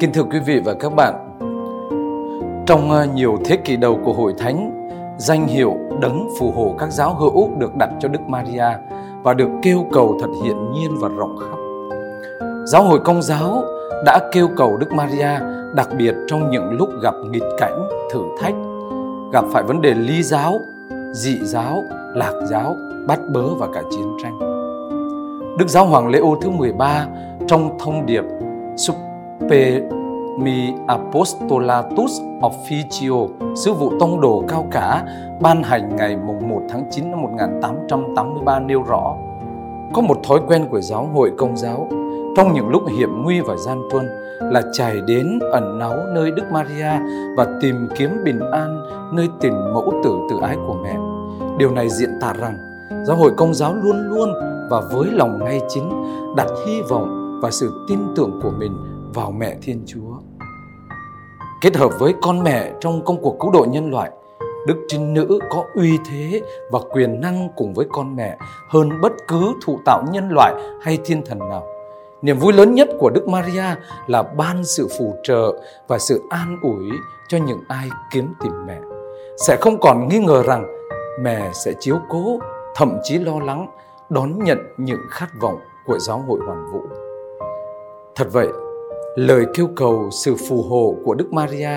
Kính thưa quý vị và các bạn, trong ờ, nhiều thế kỷ đầu của Hội Thánh, danh hiệu đấng phù hộ các giáo hữu được đặt cho Đức Maria và được kêu cầu thật hiện nhiên và rộng khắp. Giáo hội công giáo đã kêu cầu Đức Maria đặc biệt trong những lúc gặp nghịch cảnh, thử thách, gặp phải vấn đề ly giáo, dị giáo, lạc giáo, bắt bớ và cả chiến tranh. Đức Giáo Hoàng Leo Ô thứ 13 trong thông điệp Super Mi Apostolatus Officio, sứ vụ tông đồ cao cả, ban hành ngày 1 tháng 9 năm 1883 nêu rõ, có một thói quen của giáo hội công giáo trong những lúc hiểm nguy và gian truân là chạy đến ẩn náu nơi Đức Maria và tìm kiếm bình an nơi tình mẫu tử tự ái của mẹ. Điều này diễn tả rằng giáo hội công giáo luôn luôn và với lòng ngay chính đặt hy vọng và sự tin tưởng của mình vào mẹ Thiên Chúa. Kết hợp với con mẹ trong công cuộc cứu độ nhân loại, Đức Trinh Nữ có uy thế và quyền năng cùng với con mẹ hơn bất cứ thụ tạo nhân loại hay thiên thần nào. Niềm vui lớn nhất của Đức Maria là ban sự phù trợ và sự an ủi cho những ai kiếm tìm mẹ. Sẽ không còn nghi ngờ rằng mẹ sẽ chiếu cố, thậm chí lo lắng đón nhận những khát vọng của giáo hội hoàn vũ. Thật vậy, lời kêu cầu sự phù hộ của Đức Maria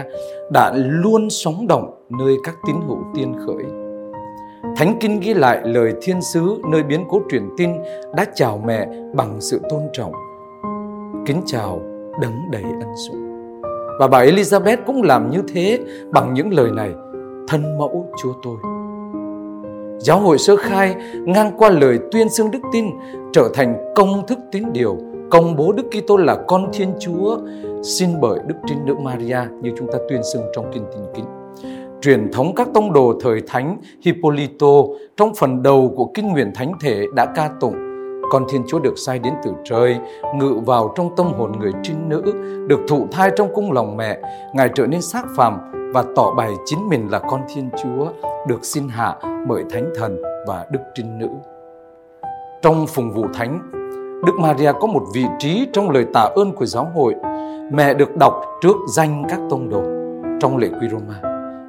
đã luôn sống động nơi các tín hữu tiên khởi. Thánh Kinh ghi lại lời thiên sứ nơi biến cố truyền tin đã chào mẹ bằng sự tôn trọng. Kính chào đấng đầy ân sủng. Và bà Elizabeth cũng làm như thế bằng những lời này, thân mẫu Chúa tôi. Giáo hội sơ khai ngang qua lời tuyên xưng đức tin trở thành công thức tín điều công bố Đức Kitô là con Thiên Chúa xin bởi Đức Trinh Nữ Maria như chúng ta tuyên xưng trong kinh tin kính. Truyền thống các tông đồ thời thánh Hippolyto trong phần đầu của kinh nguyện thánh thể đã ca tụng con Thiên Chúa được sai đến từ trời, ngự vào trong tâm hồn người trinh nữ, được thụ thai trong cung lòng mẹ, Ngài trở nên xác phàm và tỏ bày chính mình là con Thiên Chúa, được xin hạ bởi Thánh Thần và Đức Trinh Nữ. Trong phùng vụ thánh, Đức Maria có một vị trí trong lời tạ ơn của giáo hội. Mẹ được đọc trước danh các tông đồ trong lễ quy Roma.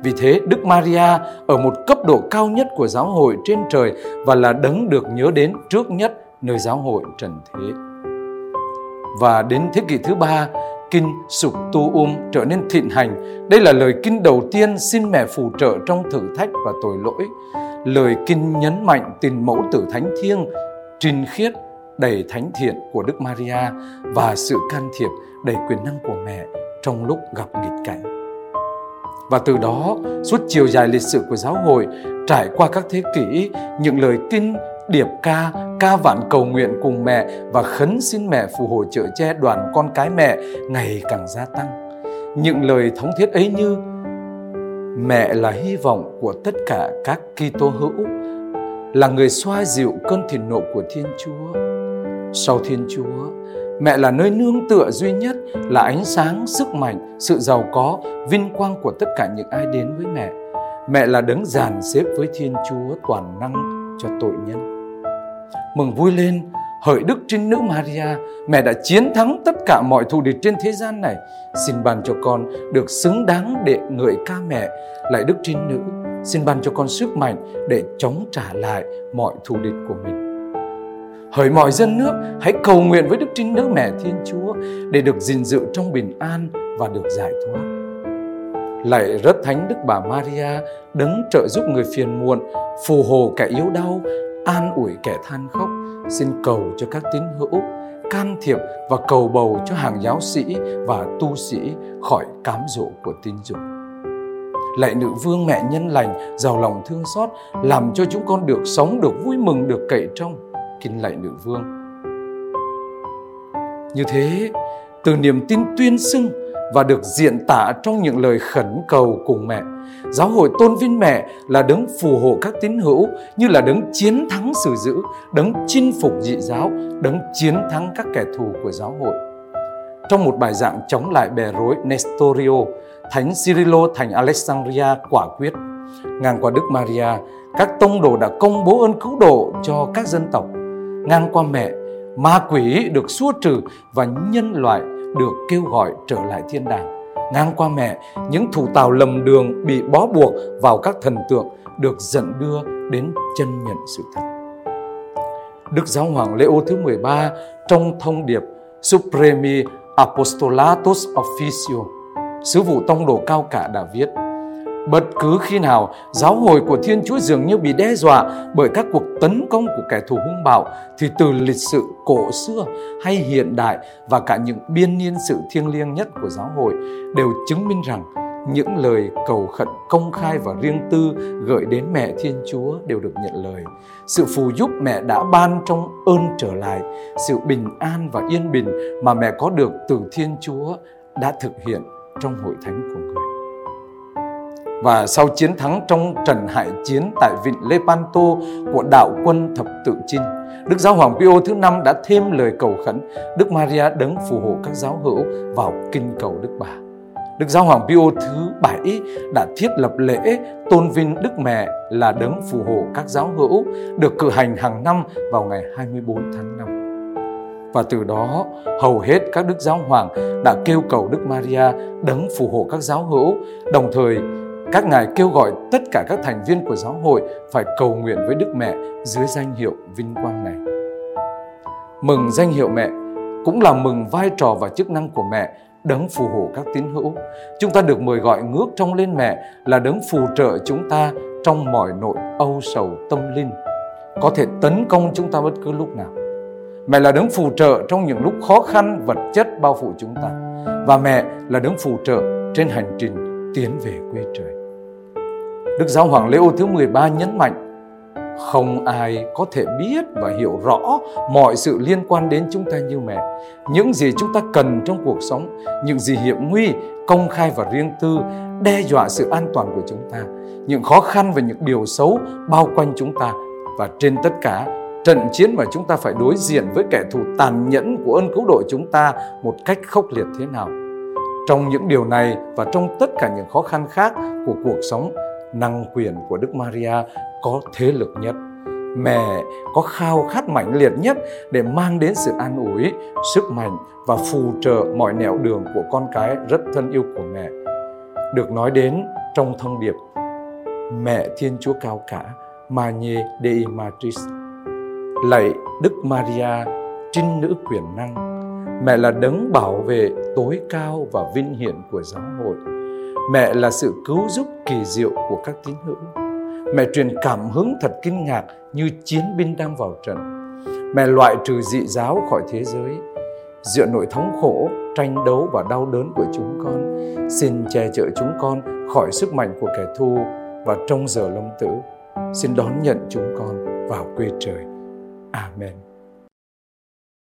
Vì thế, Đức Maria ở một cấp độ cao nhất của giáo hội trên trời và là đấng được nhớ đến trước nhất nơi giáo hội trần thế. Và đến thế kỷ thứ ba, kinh Sục Tu Um trở nên thịnh hành. Đây là lời kinh đầu tiên xin mẹ phù trợ trong thử thách và tội lỗi. Lời kinh nhấn mạnh tình mẫu tử thánh thiêng, trinh khiết, đầy thánh thiện của Đức Maria và sự can thiệp đầy quyền năng của mẹ trong lúc gặp nghịch cảnh. Và từ đó, suốt chiều dài lịch sử của giáo hội, trải qua các thế kỷ, những lời kinh, điệp ca, ca vạn cầu nguyện cùng mẹ và khấn xin mẹ phù hộ trợ che đoàn con cái mẹ ngày càng gia tăng. Những lời thống thiết ấy như Mẹ là hy vọng của tất cả các Kitô hữu, là người xoa dịu cơn thịnh nộ của Thiên Chúa. Sau Thiên Chúa, mẹ là nơi nương tựa duy nhất, là ánh sáng, sức mạnh, sự giàu có, vinh quang của tất cả những ai đến với mẹ. Mẹ là đấng giàn xếp với Thiên Chúa toàn năng cho tội nhân. Mừng vui lên hỡi đức trinh nữ Maria mẹ đã chiến thắng tất cả mọi thù địch trên thế gian này. Xin ban cho con được xứng đáng để ngợi ca mẹ. Lại đức trinh nữ xin ban cho con sức mạnh để chống trả lại mọi thù địch của mình hỡi mọi dân nước hãy cầu nguyện với đức trinh nữ mẹ thiên chúa để được gìn giữ trong bình an và được giải thoát lại rất thánh đức bà Maria đấng trợ giúp người phiền muộn phù hộ kẻ yếu đau an ủi kẻ than khóc, xin cầu cho các tín hữu, can thiệp và cầu bầu cho hàng giáo sĩ và tu sĩ khỏi cám dỗ của tin dục. Lạy nữ vương mẹ nhân lành, giàu lòng thương xót, làm cho chúng con được sống, được vui mừng, được cậy trong. Kính lạy nữ vương. Như thế, từ niềm tin tuyên xưng và được diện tả trong những lời khẩn cầu cùng mẹ. Giáo hội tôn vinh mẹ là đấng phù hộ các tín hữu như là đấng chiến thắng sự dữ, đấng chinh phục dị giáo, đấng chiến thắng các kẻ thù của giáo hội. Trong một bài giảng chống lại bè rối Nestorio, Thánh Cyrilo thành Alexandria quả quyết. Ngang qua Đức Maria, các tông đồ đã công bố ơn cứu độ cho các dân tộc. Ngang qua mẹ, ma quỷ được xua trừ và nhân loại được kêu gọi trở lại thiên đàng. Ngang qua mẹ, những thủ tàu lầm đường bị bó buộc vào các thần tượng được dẫn đưa đến chân nhận sự thật. Đức Giáo hoàng Leo thứ 13 trong thông điệp Supremi Apostolatus Officio, sứ vụ tông đồ cao cả đã viết Bất cứ khi nào giáo hội của Thiên Chúa dường như bị đe dọa bởi các cuộc tấn công của kẻ thù hung bạo thì từ lịch sử cổ xưa hay hiện đại và cả những biên niên sự thiêng liêng nhất của giáo hội đều chứng minh rằng những lời cầu khẩn công khai và riêng tư gửi đến mẹ Thiên Chúa đều được nhận lời. Sự phù giúp mẹ đã ban trong ơn trở lại, sự bình an và yên bình mà mẹ có được từ Thiên Chúa đã thực hiện trong hội thánh của người. Và sau chiến thắng trong trận hải chiến tại vịnh Lepanto của đạo quân thập tự chinh, Đức Giáo Hoàng Pio thứ năm đã thêm lời cầu khẩn Đức Maria đấng phù hộ các giáo hữu vào kinh cầu Đức Bà. Đức Giáo Hoàng Pio thứ bảy đã thiết lập lễ tôn vinh Đức Mẹ là đấng phù hộ các giáo hữu được cử hành hàng năm vào ngày 24 tháng 5. Và từ đó, hầu hết các đức giáo hoàng đã kêu cầu Đức Maria đấng phù hộ các giáo hữu, đồng thời các ngài kêu gọi tất cả các thành viên của giáo hội phải cầu nguyện với Đức Mẹ dưới danh hiệu vinh quang này. Mừng danh hiệu mẹ cũng là mừng vai trò và chức năng của mẹ đấng phù hộ các tín hữu. Chúng ta được mời gọi ngước trong lên mẹ là đấng phù trợ chúng ta trong mọi nỗi âu sầu tâm linh, có thể tấn công chúng ta bất cứ lúc nào. Mẹ là đấng phù trợ trong những lúc khó khăn vật chất bao phủ chúng ta. Và mẹ là đấng phù trợ trên hành trình tiến về quê trời. Đức Giáo Hoàng Leo thứ 13 nhấn mạnh không ai có thể biết và hiểu rõ mọi sự liên quan đến chúng ta như mẹ. Những gì chúng ta cần trong cuộc sống, những gì hiểm nguy, công khai và riêng tư đe dọa sự an toàn của chúng ta, những khó khăn và những điều xấu bao quanh chúng ta và trên tất cả trận chiến mà chúng ta phải đối diện với kẻ thù tàn nhẫn của ơn cứu độ chúng ta một cách khốc liệt thế nào. Trong những điều này và trong tất cả những khó khăn khác của cuộc sống, năng quyền của Đức Maria có thế lực nhất. Mẹ có khao khát mạnh liệt nhất để mang đến sự an ủi, sức mạnh và phù trợ mọi nẻo đường của con cái rất thân yêu của mẹ. Được nói đến trong thông điệp Mẹ Thiên Chúa cao cả, Magne Dei Matris. Lạy Đức Maria, trinh nữ quyền năng, mẹ là đấng bảo vệ tối cao và vinh hiển của giáo hội Mẹ là sự cứu giúp kỳ diệu của các tín hữu. Mẹ truyền cảm hứng thật kinh ngạc như chiến binh đang vào trận. Mẹ loại trừ dị giáo khỏi thế giới. Dựa nỗi thống khổ, tranh đấu và đau đớn của chúng con, xin che chở chúng con khỏi sức mạnh của kẻ thù và trong giờ lâm tử, xin đón nhận chúng con vào quê trời. Amen.